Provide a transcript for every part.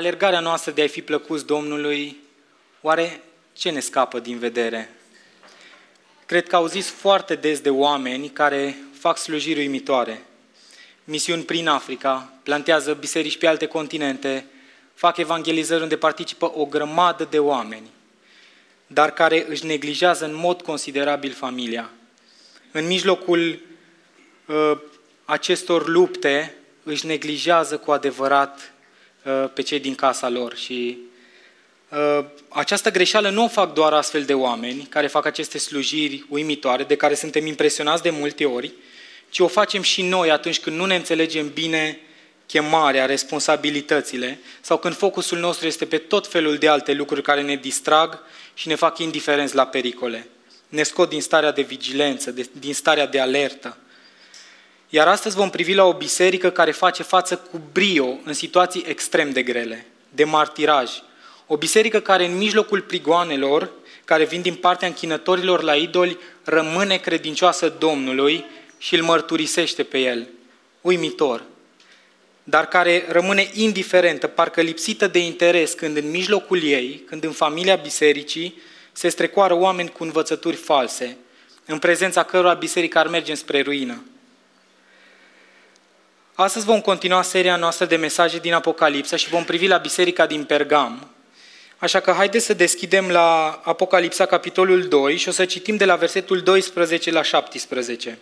În alergarea noastră de a fi plăcuți Domnului, oare ce ne scapă din vedere? Cred că au zis foarte des de oameni care fac slujiri uimitoare. Misiuni prin Africa, plantează biserici pe alte continente, fac evangelizări unde participă o grămadă de oameni, dar care își neglijează în mod considerabil familia. În mijlocul uh, acestor lupte își neglijează cu adevărat uh, pe cei din casa lor și uh, această greșeală nu o fac doar astfel de oameni care fac aceste slujiri uimitoare, de care suntem impresionați de multe ori, ci o facem și noi atunci când nu ne înțelegem bine chemarea, responsabilitățile, sau când focusul nostru este pe tot felul de alte lucruri care ne distrag și ne fac indiferenți la pericole. Ne scot din starea de vigilență, de, din starea de alertă. Iar astăzi vom privi la o biserică care face față cu brio în situații extrem de grele, de martiraj. O biserică care în mijlocul prigoanelor, care vin din partea închinătorilor la idoli, rămâne credincioasă Domnului și îl mărturisește pe el. Uimitor! Dar care rămâne indiferentă, parcă lipsită de interes când în mijlocul ei, când în familia bisericii, se strecoară oameni cu învățături false, în prezența cărora biserica ar merge spre ruină. Astăzi vom continua seria noastră de mesaje din Apocalipsa și vom privi la biserica din Pergam. Așa că haideți să deschidem la Apocalipsa, capitolul 2, și o să citim de la versetul 12 la 17.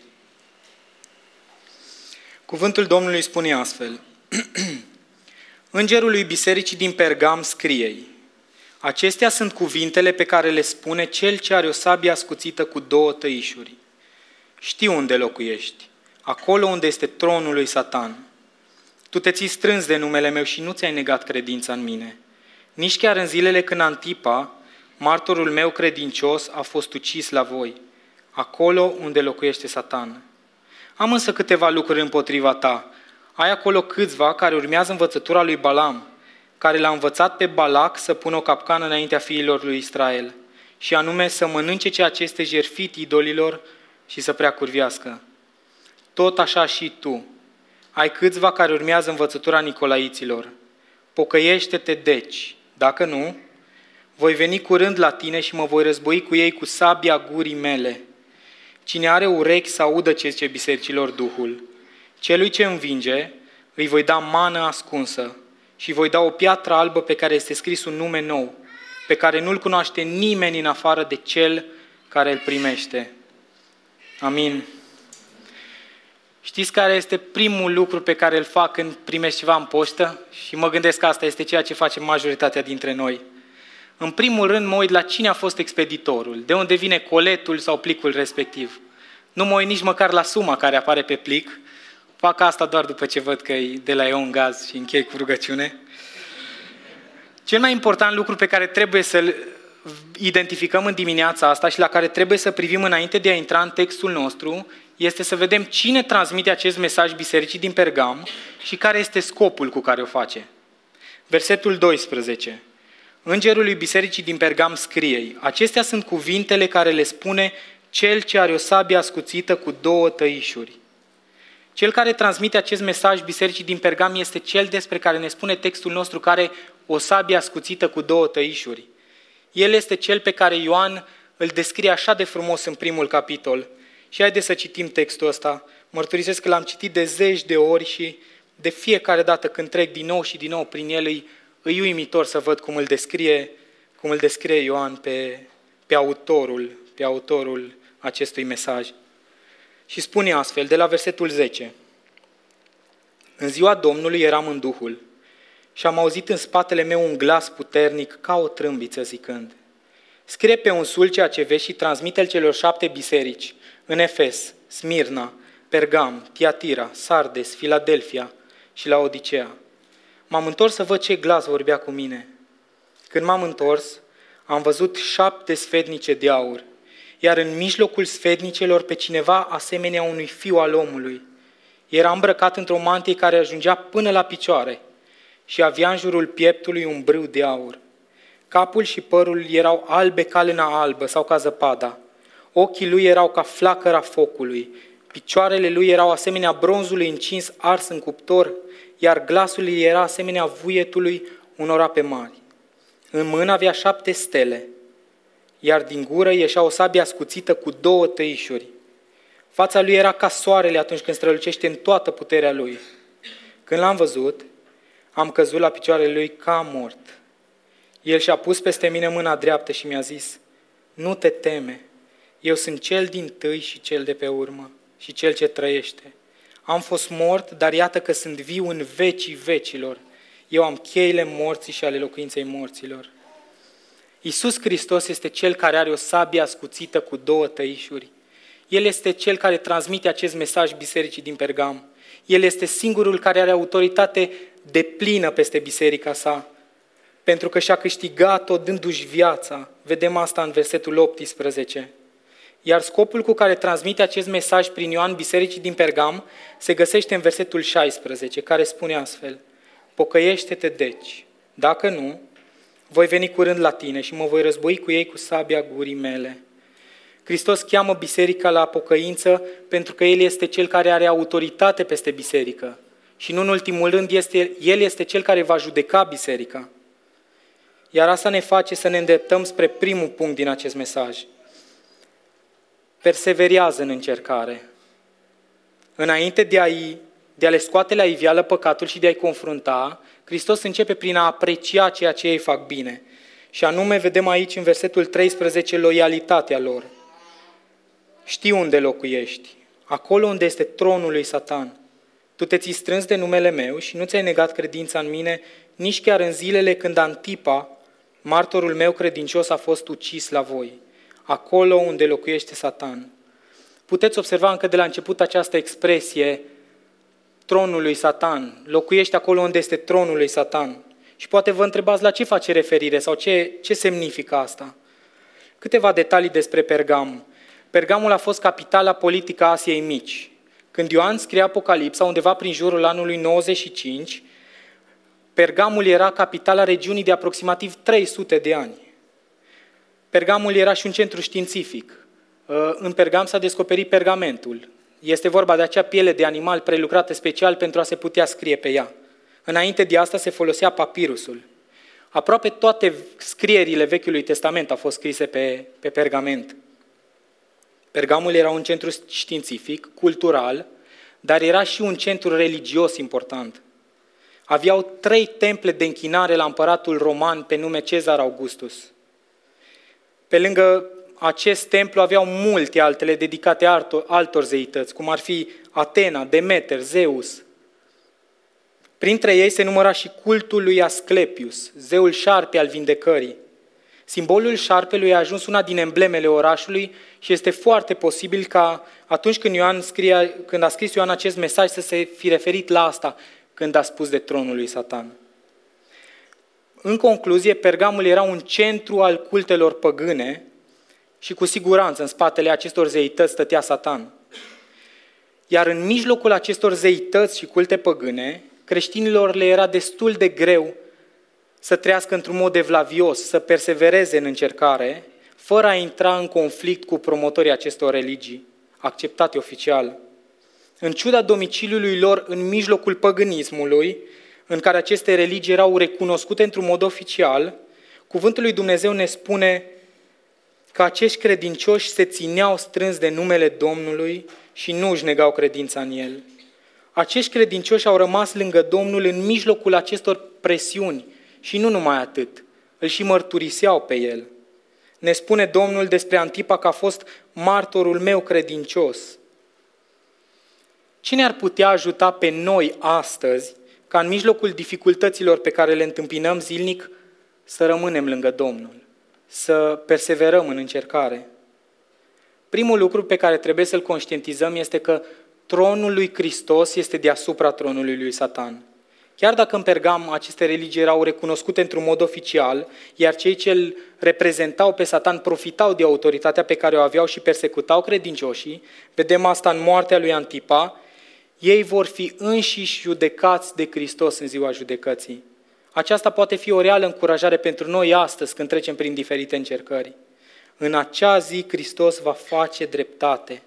Cuvântul Domnului spune astfel. Îngerul lui bisericii din Pergam scriei. Acestea sunt cuvintele pe care le spune cel ce are o sabie ascuțită cu două tăișuri. Știu unde locuiești, acolo unde este tronul lui Satan. Tu te ții strâns de numele meu și nu ți-ai negat credința în mine. Nici chiar în zilele când Antipa, martorul meu credincios, a fost ucis la voi, acolo unde locuiește Satan. Am însă câteva lucruri împotriva ta. Ai acolo câțiva care urmează învățătura lui Balam, care l-a învățat pe Balac să pună o capcană înaintea fiilor lui Israel, și anume să mănânce ceea ce este jertfit idolilor și să prea curviască. Tot așa și tu. Ai câțiva care urmează învățătura Nicolaiților. Pocăiește-te deci, dacă nu, voi veni curând la tine și mă voi război cu ei cu sabia gurii mele. Cine are urechi să audă ce zice bisericilor Duhul. Celui ce învinge, îi voi da mană ascunsă și voi da o piatră albă pe care este scris un nume nou, pe care nu-l cunoaște nimeni în afară de cel care îl primește. Amin. Știți care este primul lucru pe care îl fac când primești ceva în poștă? Și mă gândesc că asta este ceea ce face majoritatea dintre noi. În primul rând mă uit la cine a fost expeditorul, de unde vine coletul sau plicul respectiv. Nu mă uit nici măcar la suma care apare pe plic. Fac asta doar după ce văd că e de la Ion Gaz și închei cu rugăciune. Cel mai important lucru pe care trebuie să-l identificăm în dimineața asta și la care trebuie să privim înainte de a intra în textul nostru este să vedem cine transmite acest mesaj bisericii din Pergam și care este scopul cu care o face. Versetul 12. Îngerul lui bisericii din Pergam scrie, acestea sunt cuvintele care le spune cel ce are o sabie ascuțită cu două tăișuri. Cel care transmite acest mesaj bisericii din Pergam este cel despre care ne spune textul nostru care o sabie ascuțită cu două tăișuri. El este cel pe care Ioan îl descrie așa de frumos în primul capitol. Și haideți să citim textul ăsta. Mărturisesc că l-am citit de zeci de ori și de fiecare dată când trec din nou și din nou prin el, îi, îi uimitor să văd cum îl descrie, cum îl descrie Ioan pe, pe autorul, pe autorul acestui mesaj. Și spune astfel, de la versetul 10. În ziua Domnului eram în Duhul și am auzit în spatele meu un glas puternic ca o trâmbiță zicând, Scrie pe un sul ceea ce vezi și transmite-l celor șapte biserici, în Efes, Smirna, Pergam, Tiatira, Sardes, Filadelfia și la Odisea. M-am întors să văd ce glas vorbea cu mine. Când m-am întors, am văzut șapte sfednice de aur, iar în mijlocul sfednicelor pe cineva asemenea unui fiu al omului. Era îmbrăcat într-o mantie care ajungea până la picioare și avea în jurul pieptului un brâu de aur. Capul și părul erau albe ca lâna albă sau ca zăpada. Ochii lui erau ca flacăra focului. Picioarele lui erau asemenea bronzului încins ars în cuptor, iar glasul lui era asemenea vuietului unor ape mari. În mână avea șapte stele, iar din gură ieșea o sabie ascuțită cu două tăișuri. Fața lui era ca soarele atunci când strălucește în toată puterea lui. Când l-am văzut, am căzut la picioarele lui ca mort. El și-a pus peste mine mâna dreaptă și mi-a zis, nu te teme, eu sunt cel din tâi și cel de pe urmă și cel ce trăiește. Am fost mort, dar iată că sunt viu în vecii vecilor. Eu am cheile morții și ale locuinței morților. Iisus Hristos este Cel care are o sabie ascuțită cu două tăișuri. El este Cel care transmite acest mesaj bisericii din Pergam. El este singurul care are autoritate de plină peste biserica sa, pentru că și-a câștigat-o dându-și viața. Vedem asta în versetul 18. Iar scopul cu care transmite acest mesaj prin Ioan bisericii din Pergam se găsește în versetul 16, care spune astfel, Pocăiește-te deci, dacă nu, voi veni curând la tine și mă voi război cu ei cu sabia gurii mele. Hristos cheamă biserica la pocăință pentru că El este Cel care are autoritate peste biserică. Și nu în ultimul rând, este, El este Cel care va judeca biserica. Iar asta ne face să ne îndreptăm spre primul punct din acest mesaj. Perseverează în încercare. Înainte de a-i de a le scoate la iveală păcatul și de a-i confrunta, Hristos începe prin a aprecia ceea ce ei fac bine. Și anume vedem aici în versetul 13 loialitatea lor. Știi unde locuiești, acolo unde este tronul lui Satan. Tu te ți strâns de numele meu și nu ți-ai negat credința în mine, nici chiar în zilele când Antipa, martorul meu credincios, a fost ucis la voi, acolo unde locuiește Satan. Puteți observa încă de la început această expresie, tronul lui Satan, locuiește acolo unde este tronul lui Satan. Și poate vă întrebați la ce face referire sau ce, ce semnifică asta. Câteva detalii despre Pergam. Pergamul a fost capitala politică a Asiei Mici. Când Ioan scrie Apocalipsa, undeva prin jurul anului 95, Pergamul era capitala regiunii de aproximativ 300 de ani. Pergamul era și un centru științific. În Pergam s-a descoperit pergamentul, este vorba de acea piele de animal prelucrată special pentru a se putea scrie pe ea. Înainte de asta se folosea papirusul. Aproape toate scrierile Vechiului Testament au fost scrise pe, pe pergament. Pergamul era un centru științific, cultural, dar era și un centru religios important. Aveau trei temple de închinare la împăratul roman pe nume Cezar Augustus. Pe lângă acest templu aveau multe altele dedicate altor, altor zeități, cum ar fi Atena, Demeter, Zeus. Printre ei se număra și cultul lui Asclepius, zeul șarpe al vindecării. Simbolul șarpelui a ajuns una din emblemele orașului și este foarte posibil ca atunci când, Ioan scria, când a scris Ioan acest mesaj să se fi referit la asta când a spus de tronul lui Satan. În concluzie, Pergamul era un centru al cultelor păgâne și cu siguranță în spatele acestor zeități stătea Satan. Iar în mijlocul acestor zeități și culte păgâne, creștinilor le era destul de greu să trăiască într-un mod evlavios, să persevereze în încercare, fără a intra în conflict cu promotorii acestor religii, acceptate oficial. În ciuda domiciliului lor în mijlocul păgânismului, în care aceste religii erau recunoscute într-un mod oficial, cuvântul lui Dumnezeu ne spune că acești credincioși se țineau strâns de numele Domnului și nu își negau credința în El. Acești credincioși au rămas lângă Domnul în mijlocul acestor presiuni și nu numai atât, îl și mărturiseau pe El. Ne spune Domnul despre Antipa că a fost martorul meu credincios. Cine ar putea ajuta pe noi astăzi ca în mijlocul dificultăților pe care le întâmpinăm zilnic să rămânem lângă Domnul? să perseverăm în încercare. Primul lucru pe care trebuie să-l conștientizăm este că tronul lui Hristos este deasupra tronului lui Satan. Chiar dacă în Pergam aceste religii erau recunoscute într-un mod oficial, iar cei ce îl reprezentau pe Satan profitau de autoritatea pe care o aveau și persecutau credincioșii, vedem asta în moartea lui Antipa, ei vor fi înșiși judecați de Hristos în ziua judecății. Aceasta poate fi o reală încurajare pentru noi astăzi când trecem prin diferite încercări. În acea zi Hristos va face dreptate.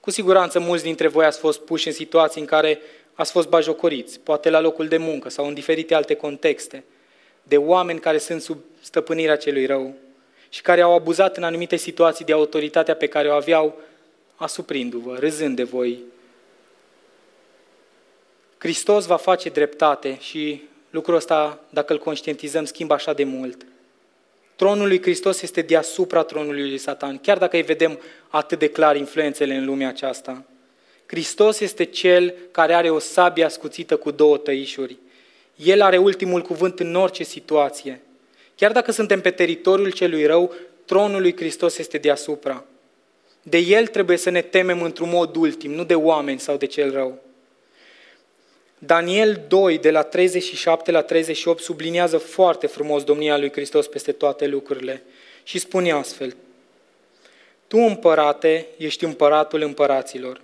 Cu siguranță mulți dintre voi ați fost puși în situații în care ați fost bajocoriți, poate la locul de muncă sau în diferite alte contexte. de oameni care sunt sub stăpânirea celui rău și care au abuzat în anumite situații de autoritatea pe care o aveau, asuprindu-vă, râzând de voi. Hristos va face dreptate și lucrul ăsta, dacă îl conștientizăm, schimbă așa de mult. Tronul lui Hristos este deasupra tronului lui Satan, chiar dacă îi vedem atât de clar influențele în lumea aceasta. Hristos este Cel care are o sabie ascuțită cu două tăișuri. El are ultimul cuvânt în orice situație. Chiar dacă suntem pe teritoriul celui rău, tronul lui Hristos este deasupra. De El trebuie să ne temem într-un mod ultim, nu de oameni sau de cel rău. Daniel 2, de la 37 la 38, subliniază foarte frumos domnia lui Hristos peste toate lucrurile și spune astfel, Tu, împărate, ești împăratul împăraților,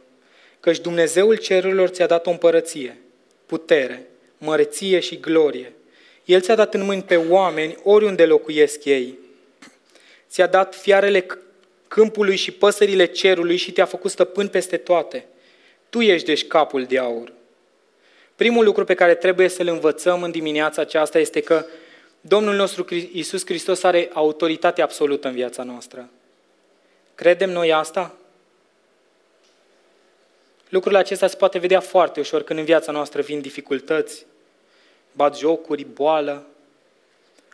căci Dumnezeul cerurilor ți-a dat o împărăție, putere, măreție și glorie. El ți-a dat în mâini pe oameni oriunde locuiesc ei. Ți-a dat fiarele câmpului și păsările cerului și te-a făcut stăpân peste toate. Tu ești deci capul de aur. Primul lucru pe care trebuie să-l învățăm în dimineața aceasta este că Domnul nostru Iisus Hristos are autoritate absolută în viața noastră. Credem noi asta? Lucrul acesta se poate vedea foarte ușor când în viața noastră vin dificultăți, bat jocuri, boală.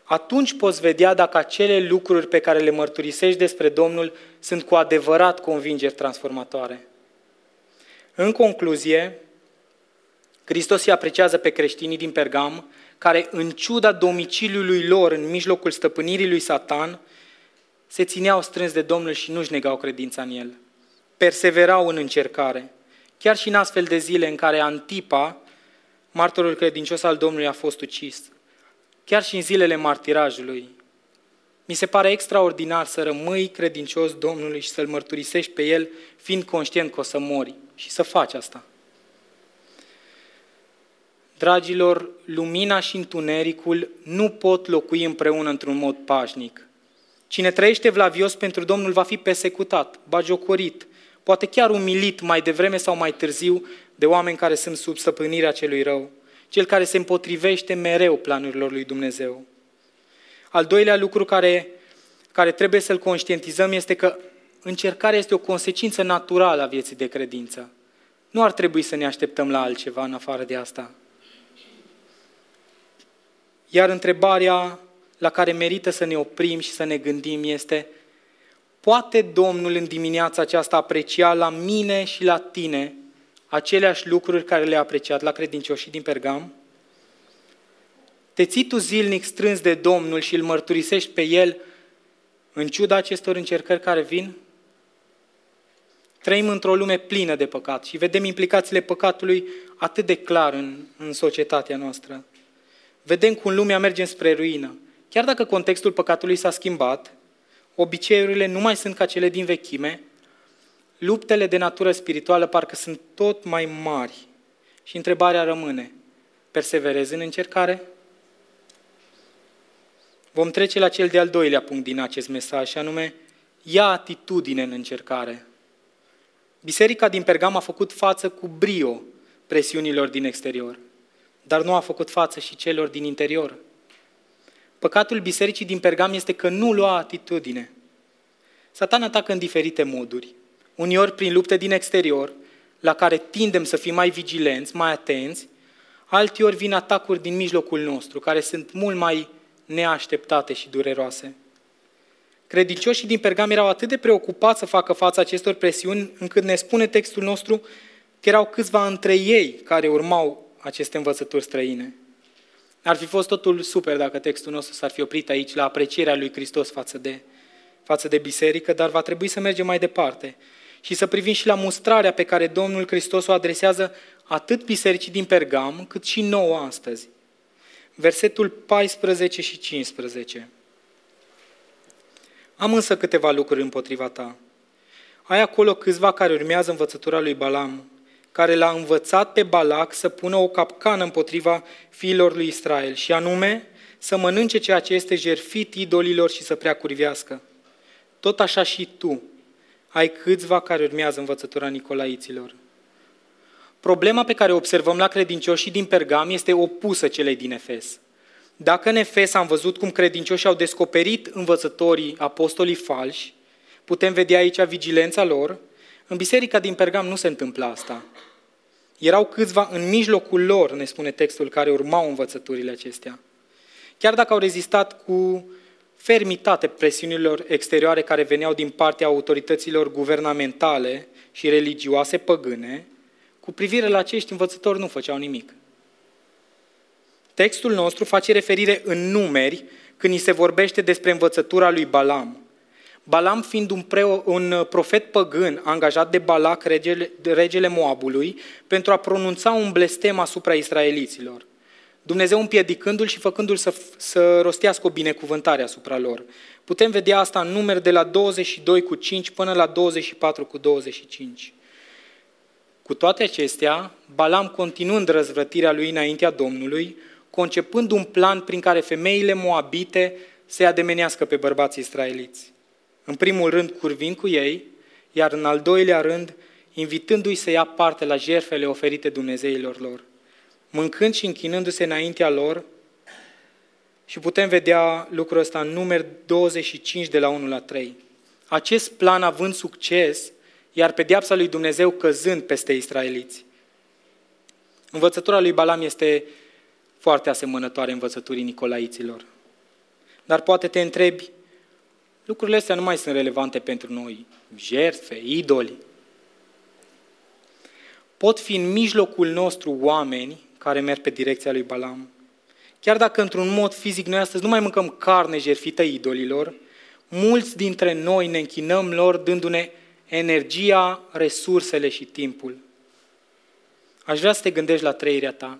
Atunci poți vedea dacă acele lucruri pe care le mărturisești despre Domnul sunt cu adevărat convingeri transformatoare. În concluzie, Hristos îi apreciază pe creștinii din Pergam, care, în ciuda domiciliului lor în mijlocul stăpânirii lui Satan, se țineau strâns de Domnul și nu-și negau credința în El. Perseverau în încercare. Chiar și în astfel de zile în care Antipa, martorul credincios al Domnului, a fost ucis. Chiar și în zilele martirajului. Mi se pare extraordinar să rămâi credincios Domnului și să-L mărturisești pe El, fiind conștient că o să mori și să faci asta. Dragilor, lumina și întunericul nu pot locui împreună într-un mod pașnic. Cine trăiește vlavios pentru Domnul va fi persecutat, bagiocorit, poate chiar umilit mai devreme sau mai târziu de oameni care sunt sub stăpânirea celui rău, cel care se împotrivește mereu planurilor lui Dumnezeu. Al doilea lucru care, care trebuie să-l conștientizăm este că încercarea este o consecință naturală a vieții de credință. Nu ar trebui să ne așteptăm la altceva în afară de asta. Iar întrebarea la care merită să ne oprim și să ne gândim este, poate Domnul în dimineața aceasta aprecia la mine și la tine aceleași lucruri care le-a apreciat la credincioșii din Pergam? Te ții tu zilnic strâns de Domnul și îl mărturisești pe El în ciuda acestor încercări care vin? Trăim într-o lume plină de păcat și vedem implicațiile păcatului atât de clar în, în societatea noastră vedem cum lumea merge spre ruină. Chiar dacă contextul păcatului s-a schimbat, obiceiurile nu mai sunt ca cele din vechime, luptele de natură spirituală parcă sunt tot mai mari. Și întrebarea rămâne, perseverezi în încercare? Vom trece la cel de-al doilea punct din acest mesaj, și anume, ia atitudine în încercare. Biserica din Pergam a făcut față cu brio presiunilor din exterior dar nu a făcut față și celor din interior. Păcatul bisericii din Pergam este că nu lua atitudine. Satan atacă în diferite moduri, uneori prin lupte din exterior, la care tindem să fim mai vigilenți, mai atenți, alteori vin atacuri din mijlocul nostru, care sunt mult mai neașteptate și dureroase. Credincioșii din Pergam erau atât de preocupați să facă față acestor presiuni, încât ne spune textul nostru că erau câțiva între ei care urmau aceste învățături străine. Ar fi fost totul super dacă textul nostru s-ar fi oprit aici la aprecierea lui Hristos față de, față de biserică, dar va trebui să mergem mai departe și să privim și la mustrarea pe care Domnul Hristos o adresează atât bisericii din Pergam, cât și nouă astăzi. Versetul 14 și 15. Am însă câteva lucruri împotriva ta. Ai acolo câțiva care urmează învățătura lui Balam, care l-a învățat pe Balac să pună o capcană împotriva fiilor lui Israel, și anume să mănânce ceea ce este jerfit idolilor și să prea curvească. Tot așa și tu ai câțiva care urmează învățătura Nicolaiților. Problema pe care o observăm la credincioșii din Pergam este opusă celei din Efes. Dacă în Efes am văzut cum credincioșii au descoperit învățătorii, apostolii falși, putem vedea aici vigilența lor, în biserica din Pergam nu se întâmplă asta. Erau câțiva în mijlocul lor, ne spune textul, care urmau învățăturile acestea. Chiar dacă au rezistat cu fermitate presiunilor exterioare care veneau din partea autorităților guvernamentale și religioase păgâne, cu privire la acești învățători nu făceau nimic. Textul nostru face referire în numeri când ni se vorbește despre învățătura lui Balam. Balam fiind un, preo, un profet păgân angajat de Balac, regele, regele Moabului, pentru a pronunța un blestem asupra israeliților. Dumnezeu împiedicându-l și făcându-l să, să rostească o binecuvântare asupra lor. Putem vedea asta în numeri de la 22 cu 5 până la 24 cu 25. Cu toate acestea, Balam continuând răzvrătirea lui înaintea Domnului, concepând un plan prin care femeile moabite se ademenească pe bărbații israeliți. În primul rând curvind cu ei, iar în al doilea rând invitându-i să ia parte la jerfele oferite Dumnezeilor lor mâncând și închinându-se înaintea lor, și putem vedea lucrul ăsta în numeri 25 de la 1 la 3. Acest plan având succes, iar pedeapsa lui Dumnezeu căzând peste israeliți. Învățătura lui Balam este foarte asemănătoare învățăturii nicolaiților. Dar poate te întrebi, lucrurile astea nu mai sunt relevante pentru noi. Jertfe, idoli. Pot fi în mijlocul nostru oameni care merg pe direcția lui Balam. Chiar dacă într-un mod fizic noi astăzi nu mai mâncăm carne jerfită idolilor, mulți dintre noi ne închinăm lor dându-ne energia, resursele și timpul. Aș vrea să te gândești la trăirea ta.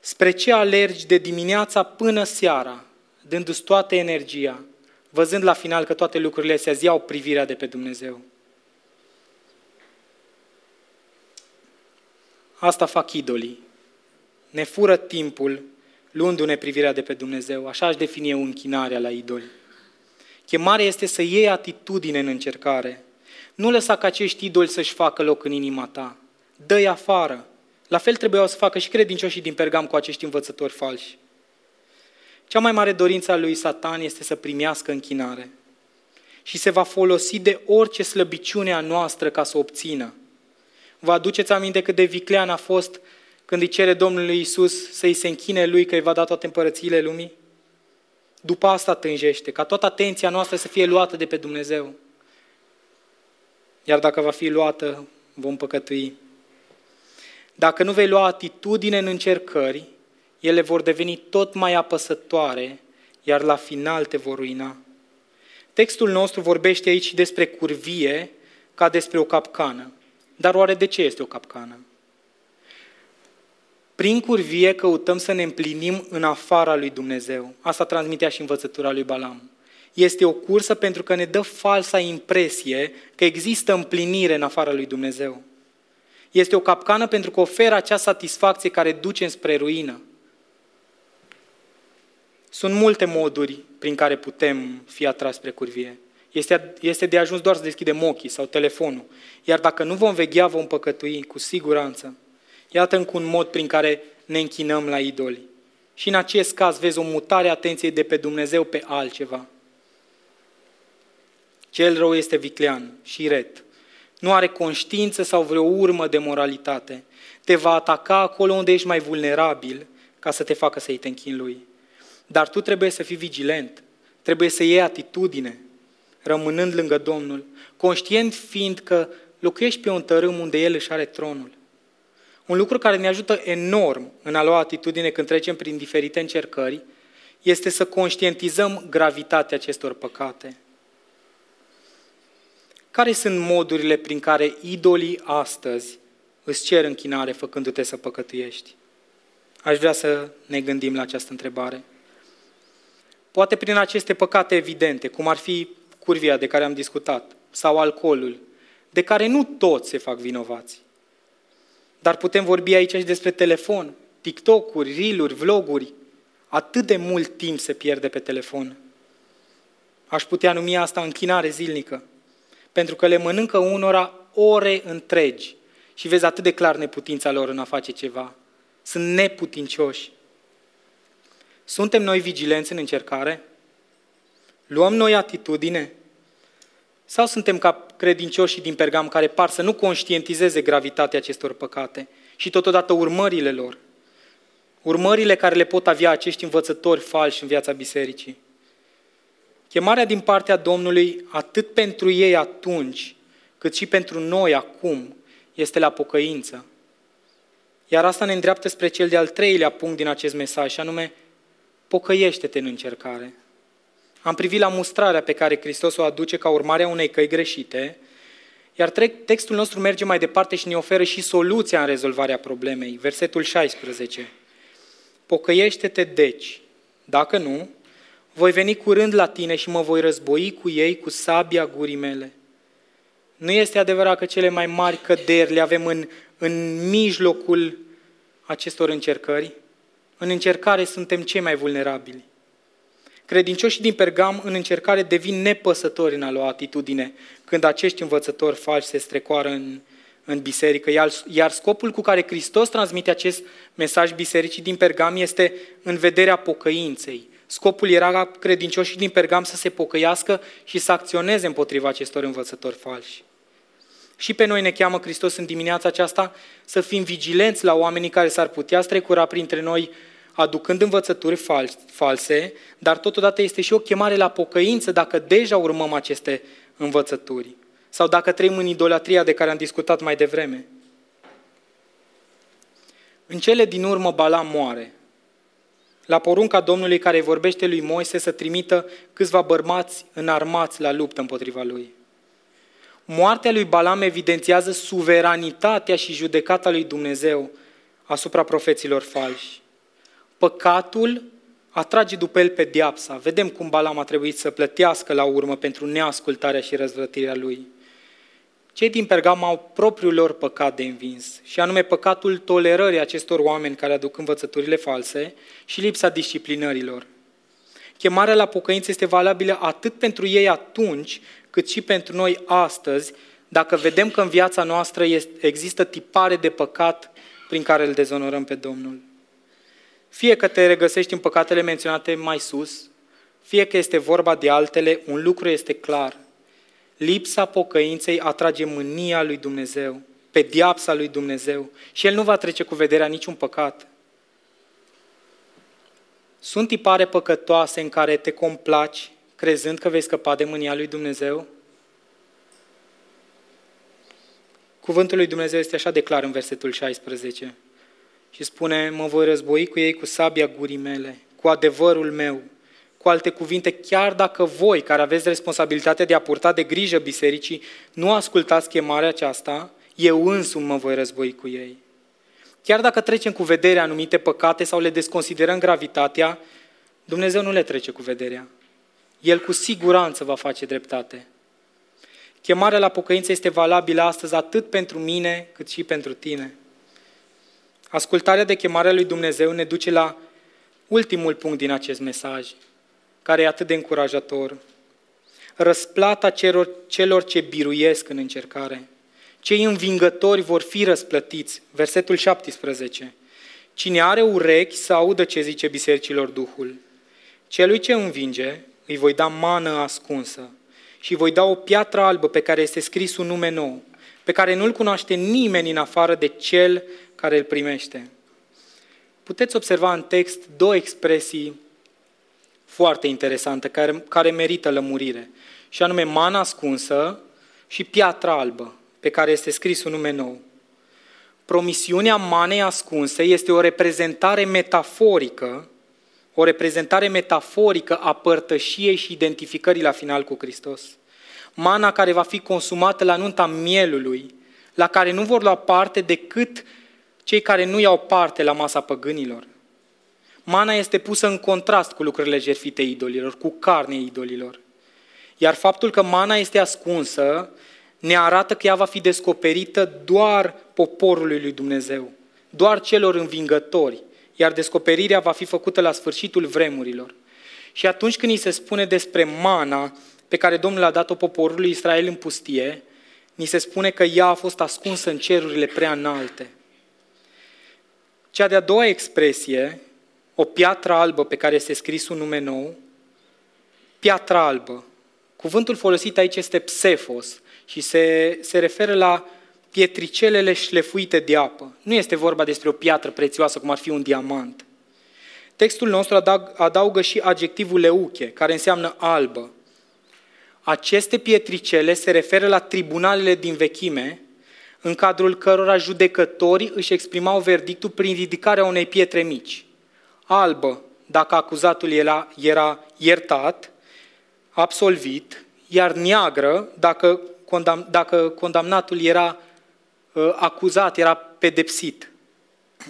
Spre ce alergi de dimineața până seara, dându-ți toată energia, văzând la final că toate lucrurile se iau privirea de pe Dumnezeu. Asta fac idolii ne fură timpul, luându-ne privirea de pe Dumnezeu. Așa aș defini eu închinarea la idoli. Chemarea este să iei atitudine în încercare. Nu lăsa ca acești idoli să-și facă loc în inima ta. Dă-i afară. La fel trebuiau să facă și credincioșii din Pergam cu acești învățători falși. Cea mai mare dorință a lui Satan este să primească închinare și se va folosi de orice slăbiciune a noastră ca să o obțină. Vă aduceți aminte cât de viclean a fost când îi cere Domnului Isus să-i se închine Lui că îi va da toate împărățiile lumii? După asta tânjește, ca toată atenția noastră să fie luată de pe Dumnezeu. Iar dacă va fi luată, vom păcătui. Dacă nu vei lua atitudine în încercări, ele vor deveni tot mai apăsătoare, iar la final te vor ruina. Textul nostru vorbește aici despre curvie ca despre o capcană. Dar oare de ce este o capcană? Prin curvie căutăm să ne împlinim în afara lui Dumnezeu. Asta transmitea și învățătura lui Balam. Este o cursă pentru că ne dă falsa impresie că există împlinire în afara lui Dumnezeu. Este o capcană pentru că oferă acea satisfacție care duce spre ruină. Sunt multe moduri prin care putem fi atras spre curvie. Este, este de ajuns doar să deschidem ochii sau telefonul. Iar dacă nu vom veghea, vom păcătui cu siguranță. Iată încă un mod prin care ne închinăm la idoli. Și în acest caz vezi o mutare a atenției de pe Dumnezeu pe altceva. Cel rău este viclean și ret. Nu are conștiință sau vreo urmă de moralitate. Te va ataca acolo unde ești mai vulnerabil ca să te facă să-i te închin lui. Dar tu trebuie să fii vigilent, trebuie să iei atitudine, rămânând lângă Domnul, conștient fiind că locuiești pe un tărâm unde El își are tronul. Un lucru care ne ajută enorm în a lua atitudine când trecem prin diferite încercări este să conștientizăm gravitatea acestor păcate. Care sunt modurile prin care idolii astăzi îți cer închinare făcându-te să păcătuiești? Aș vrea să ne gândim la această întrebare. Poate prin aceste păcate evidente, cum ar fi curvia de care am discutat, sau alcoolul, de care nu toți se fac vinovați. Dar putem vorbi aici și despre telefon, TikTok-uri, reel-uri, vloguri. Atât de mult timp se pierde pe telefon. Aș putea numi asta închinare zilnică. Pentru că le mănâncă unora ore întregi și vezi atât de clar neputința lor în a face ceva. Sunt neputincioși. Suntem noi vigilenți în încercare? Luăm noi atitudine? Sau suntem ca credincioșii din Pergam care par să nu conștientizeze gravitatea acestor păcate și totodată urmările lor? Urmările care le pot avea acești învățători falși în viața bisericii. Chemarea din partea Domnului, atât pentru ei atunci, cât și pentru noi acum, este la pocăință. Iar asta ne îndreaptă spre cel de-al treilea punct din acest mesaj, și anume, pocăiește-te în încercare. Am privit la mustrarea pe care Hristos o aduce ca urmare a unei căi greșite, iar textul nostru merge mai departe și ne oferă și soluția în rezolvarea problemei. Versetul 16. Pocăiește-te deci, dacă nu, voi veni curând la tine și mă voi război cu ei cu sabia gurii mele. Nu este adevărat că cele mai mari căderi le avem în, în mijlocul acestor încercări? În încercare suntem cei mai vulnerabili. Credincioșii din Pergam în încercare devin nepăsători în a lua atitudine când acești învățători falși se strecoară în, în biserică, iar, iar scopul cu care Hristos transmite acest mesaj bisericii din Pergam este în vederea pocăinței. Scopul era ca credincioșii din Pergam să se pocăiască și să acționeze împotriva acestor învățători falși. Și pe noi ne cheamă Hristos în dimineața aceasta să fim vigilenți la oamenii care s-ar putea strecura printre noi aducând învățături false, dar totodată este și o chemare la pocăință dacă deja urmăm aceste învățături sau dacă trăim în idolatria de care am discutat mai devreme. În cele din urmă Balam moare. La porunca Domnului care vorbește lui Moise să trimită câțiva bărbați înarmați la luptă împotriva lui. Moartea lui Balam evidențiază suveranitatea și judecata lui Dumnezeu asupra profeților falși. Păcatul atrage după el pe diapsa. Vedem cum Balam a trebuit să plătească la urmă pentru neascultarea și răzvrătirea lui. Cei din Pergam au propriul lor păcat de învins, și anume păcatul tolerării acestor oameni care aduc învățăturile false și lipsa disciplinărilor. Chemarea la pocăință este valabilă atât pentru ei atunci, cât și pentru noi astăzi, dacă vedem că în viața noastră există tipare de păcat prin care îl dezonorăm pe Domnul. Fie că te regăsești în păcatele menționate mai sus, fie că este vorba de altele, un lucru este clar. Lipsa pocăinței atrage mânia lui Dumnezeu, pediapsa lui Dumnezeu și El nu va trece cu vederea niciun păcat. Sunt tipare păcătoase în care te complaci crezând că vei scăpa de mânia lui Dumnezeu? Cuvântul lui Dumnezeu este așa de clar în versetul 16 și spune, mă voi război cu ei cu sabia gurii mele, cu adevărul meu. Cu alte cuvinte, chiar dacă voi, care aveți responsabilitatea de a purta de grijă bisericii, nu ascultați chemarea aceasta, eu însumi mă voi război cu ei. Chiar dacă trecem cu vederea anumite păcate sau le desconsiderăm gravitatea, Dumnezeu nu le trece cu vederea. El cu siguranță va face dreptate. Chemarea la pocăință este valabilă astăzi atât pentru mine cât și pentru tine. Ascultarea de chemarea lui Dumnezeu ne duce la ultimul punct din acest mesaj, care e atât de încurajator. Răsplata celor, celor ce biruiesc în încercare. Cei învingători vor fi răsplătiți. Versetul 17. Cine are urechi să audă ce zice bisericilor Duhul. Celui ce învinge îi voi da mană ascunsă și voi da o piatră albă pe care este scris un nume nou, pe care nu-l cunoaște nimeni în afară de cel care îl primește. Puteți observa în text două expresii foarte interesante care, care merită lămurire, și anume mana ascunsă și piatra albă, pe care este scris un nume nou. Promisiunea manei ascunse este o reprezentare metaforică, o reprezentare metaforică a părtășiei și identificării la final cu Hristos. Mana care va fi consumată la nunta mielului, la care nu vor lua parte decât cei care nu iau parte la masa păgânilor. Mana este pusă în contrast cu lucrurile jertfite idolilor, cu carne idolilor. Iar faptul că mana este ascunsă ne arată că ea va fi descoperită doar poporului lui Dumnezeu, doar celor învingători, iar descoperirea va fi făcută la sfârșitul vremurilor. Și atunci când îi se spune despre mana pe care Domnul a dat-o poporului Israel în pustie, ni se spune că ea a fost ascunsă în cerurile prea înalte. Cea de-a doua expresie o piatră albă pe care este scris un nume nou, piatra albă. Cuvântul folosit aici este psefos și se, se referă la pietricelele șlefuite de apă. Nu este vorba despre o piatră prețioasă cum ar fi un diamant. Textul nostru adaugă și adjectivul leuche, care înseamnă albă. Aceste pietricele se referă la tribunalele din vechime, în cadrul cărora judecătorii își exprimau verdictul prin ridicarea unei pietre mici. Albă, dacă acuzatul era, era iertat, absolvit, iar neagră, dacă, condam, dacă condamnatul era uh, acuzat, era pedepsit.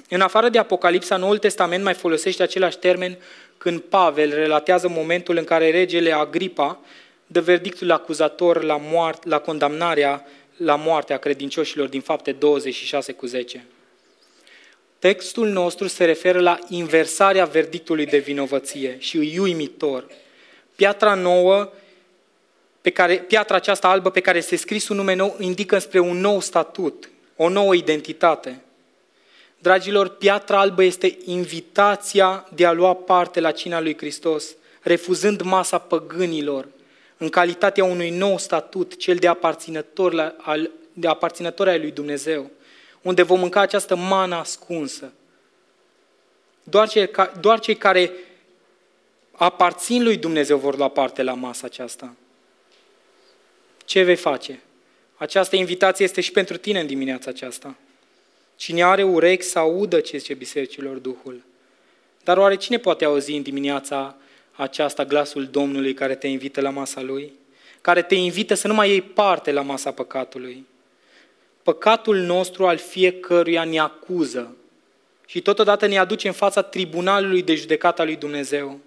În afară de Apocalipsa, Noul Testament mai folosește același termen când Pavel relatează momentul în care regele Agripa dă verdictul acuzator la, moart, la condamnarea la moartea credincioșilor din fapte 26 cu 10. Textul nostru se referă la inversarea verdictului de vinovăție și îi uimitor. Piatra nouă, pe care, piatra aceasta albă pe care este scris un nume nou, indică spre un nou statut, o nouă identitate. Dragilor, piatra albă este invitația de a lua parte la cina lui Hristos, refuzând masa păgânilor, în calitatea unui nou statut, cel de aparținător, la, al, de aparținător ai lui Dumnezeu, unde vom mânca această mană ascunsă. Doar cei, doar cei care aparțin lui Dumnezeu vor lua parte la masa aceasta. Ce vei face? Această invitație este și pentru tine în dimineața aceasta. Cine are urechi să audă ce zice bisericilor Duhul. Dar oare cine poate auzi în dimineața aceasta glasul Domnului care te invită la masa Lui? Care te invită să nu mai iei parte la masa păcatului? Păcatul nostru al fiecăruia ne acuză și totodată ne aduce în fața tribunalului de judecată a lui Dumnezeu,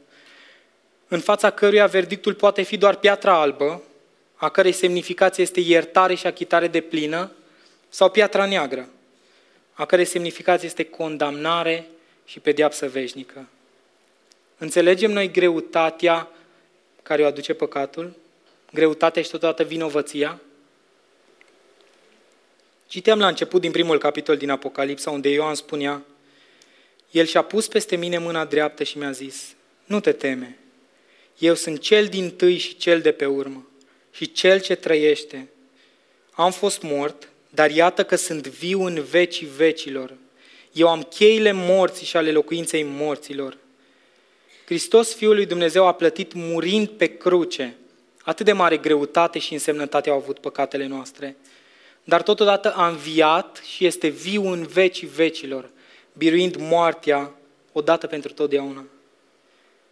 în fața căruia verdictul poate fi doar piatra albă, a cărei semnificație este iertare și achitare de plină, sau piatra neagră, a cărei semnificație este condamnare și pediapsă veșnică. Înțelegem noi greutatea care o aduce păcatul? Greutatea și totodată vinovăția? Citeam la început din primul capitol din Apocalipsa, unde Ioan spunea, El și-a pus peste mine mâna dreaptă și mi-a zis, nu te teme, eu sunt cel din tâi și cel de pe urmă și cel ce trăiește. Am fost mort, dar iată că sunt viu în vecii vecilor. Eu am cheile morții și ale locuinței morților. Hristos, Fiul lui Dumnezeu, a plătit murind pe cruce. Atât de mare greutate și însemnătate au avut păcatele noastre. Dar totodată a înviat și este viu în vecii vecilor, biruind moartea odată pentru totdeauna.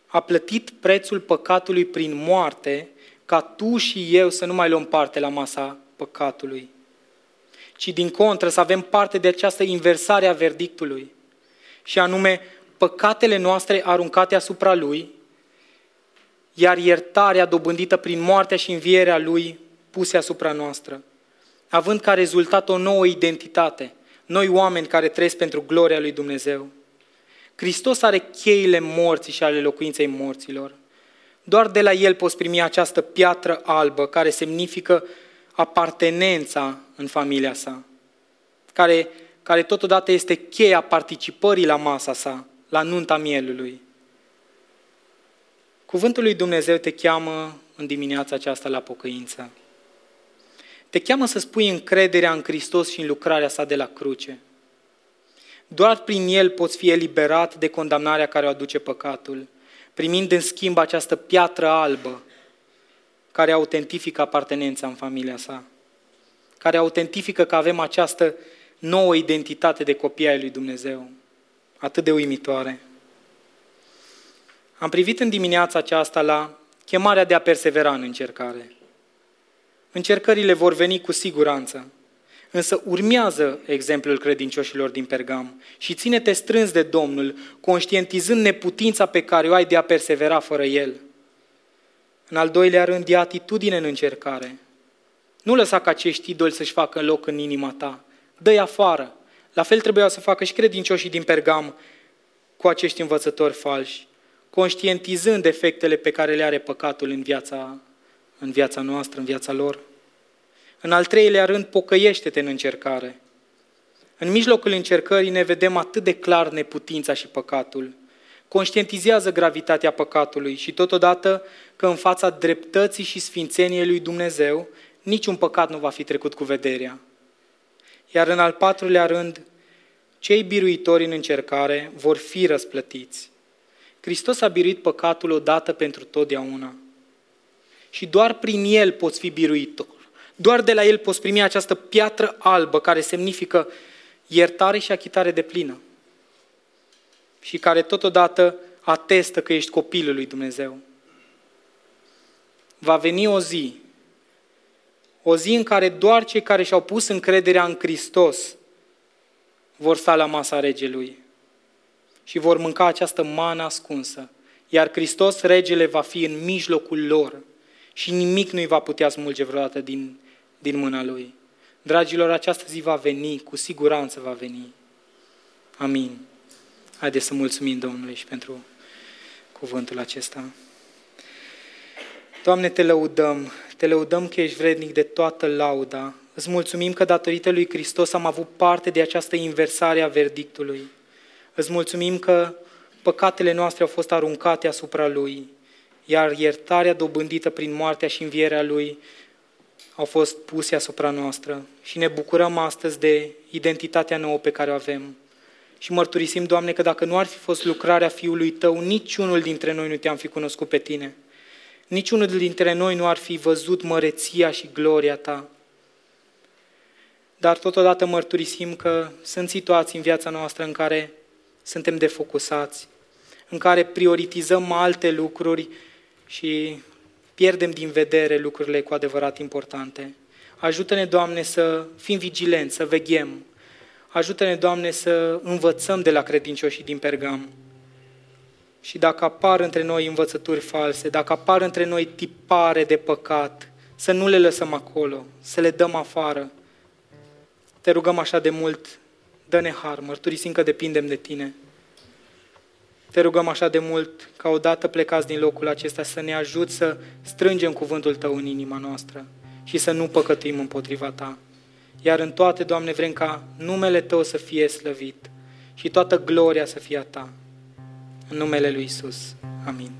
A plătit prețul păcatului prin moarte, ca tu și eu să nu mai luăm parte la masa păcatului, ci din contră să avem parte de această inversare a verdictului, și anume păcatele noastre aruncate asupra Lui, iar iertarea dobândită prin moartea și învierea Lui puse asupra noastră, având ca rezultat o nouă identitate, noi oameni care trăiesc pentru gloria Lui Dumnezeu. Hristos are cheile morții și ale locuinței morților. Doar de la El poți primi această piatră albă care semnifică apartenența în familia sa, care, care totodată este cheia participării la masa sa, la nunta mielului. Cuvântul lui Dumnezeu te cheamă în dimineața aceasta la pocăință. Te cheamă să spui încrederea în Hristos și în lucrarea sa de la cruce. Doar prin El poți fi eliberat de condamnarea care o aduce păcatul, primind în schimb această piatră albă care autentifică apartenența în familia sa, care autentifică că avem această nouă identitate de copii ai lui Dumnezeu atât de uimitoare. Am privit în dimineața aceasta la chemarea de a persevera în încercare. Încercările vor veni cu siguranță, însă urmează exemplul credincioșilor din Pergam și ține-te strâns de Domnul, conștientizând neputința pe care o ai de a persevera fără El. În al doilea rând, e atitudine în încercare. Nu lăsa ca acești idoli să-și facă loc în inima ta. Dă-i afară. La fel trebuia să facă și credincioșii din Pergam cu acești învățători falși, conștientizând efectele pe care le are păcatul în viața, în viața noastră, în viața lor. În al treilea rând, pocăiește-te în încercare. În mijlocul încercării ne vedem atât de clar neputința și păcatul, conștientizează gravitatea păcatului și totodată că în fața dreptății și sfințeniei lui Dumnezeu, niciun păcat nu va fi trecut cu vederea. Iar în al patrulea rând, cei biruitori în încercare vor fi răsplătiți. Hristos a biruit păcatul odată pentru totdeauna. Și doar prin El poți fi biruitor. Doar de la El poți primi această piatră albă care semnifică iertare și achitare de plină. Și care totodată atestă că ești copilul lui Dumnezeu. Va veni o zi, o zi în care doar cei care și-au pus încrederea în Hristos vor sta la masa regelui și vor mânca această mană ascunsă, iar Hristos, regele, va fi în mijlocul lor și nimic nu-i va putea smulge vreodată din, din mâna lui. Dragilor, această zi va veni, cu siguranță va veni. Amin. Haideți să mulțumim Domnului și pentru cuvântul acesta. Doamne, te lăudăm, te lăudăm că ești vrednic de toată lauda. Îți mulțumim că datorită lui Hristos am avut parte de această inversare a verdictului. Îți mulțumim că păcatele noastre au fost aruncate asupra Lui, iar iertarea dobândită prin moartea și învierea Lui au fost puse asupra noastră și ne bucurăm astăzi de identitatea nouă pe care o avem. Și mărturisim, Doamne, că dacă nu ar fi fost lucrarea Fiului Tău, niciunul dintre noi nu te-am fi cunoscut pe Tine. Niciunul dintre noi nu ar fi văzut măreția și gloria Ta. Dar totodată mărturisim că sunt situații în viața noastră în care suntem defocusați, în care prioritizăm alte lucruri și pierdem din vedere lucrurile cu adevărat importante. Ajută-ne, Doamne, să fim vigilenți, să veghem. Ajută-ne, Doamne, să învățăm de la credincioșii din Pergam. Și dacă apar între noi învățături false, dacă apar între noi tipare de păcat, să nu le lăsăm acolo, să le dăm afară. Te rugăm așa de mult Dă-ne har, mărturisim că depindem de Tine. Te rugăm așa de mult ca odată plecați din locul acesta să ne ajut să strângem cuvântul Tău în inima noastră și să nu păcătuim împotriva Ta. Iar în toate, Doamne, vrem ca numele Tău să fie slăvit și toată gloria să fie a Ta. Numele lui Isus. Amin.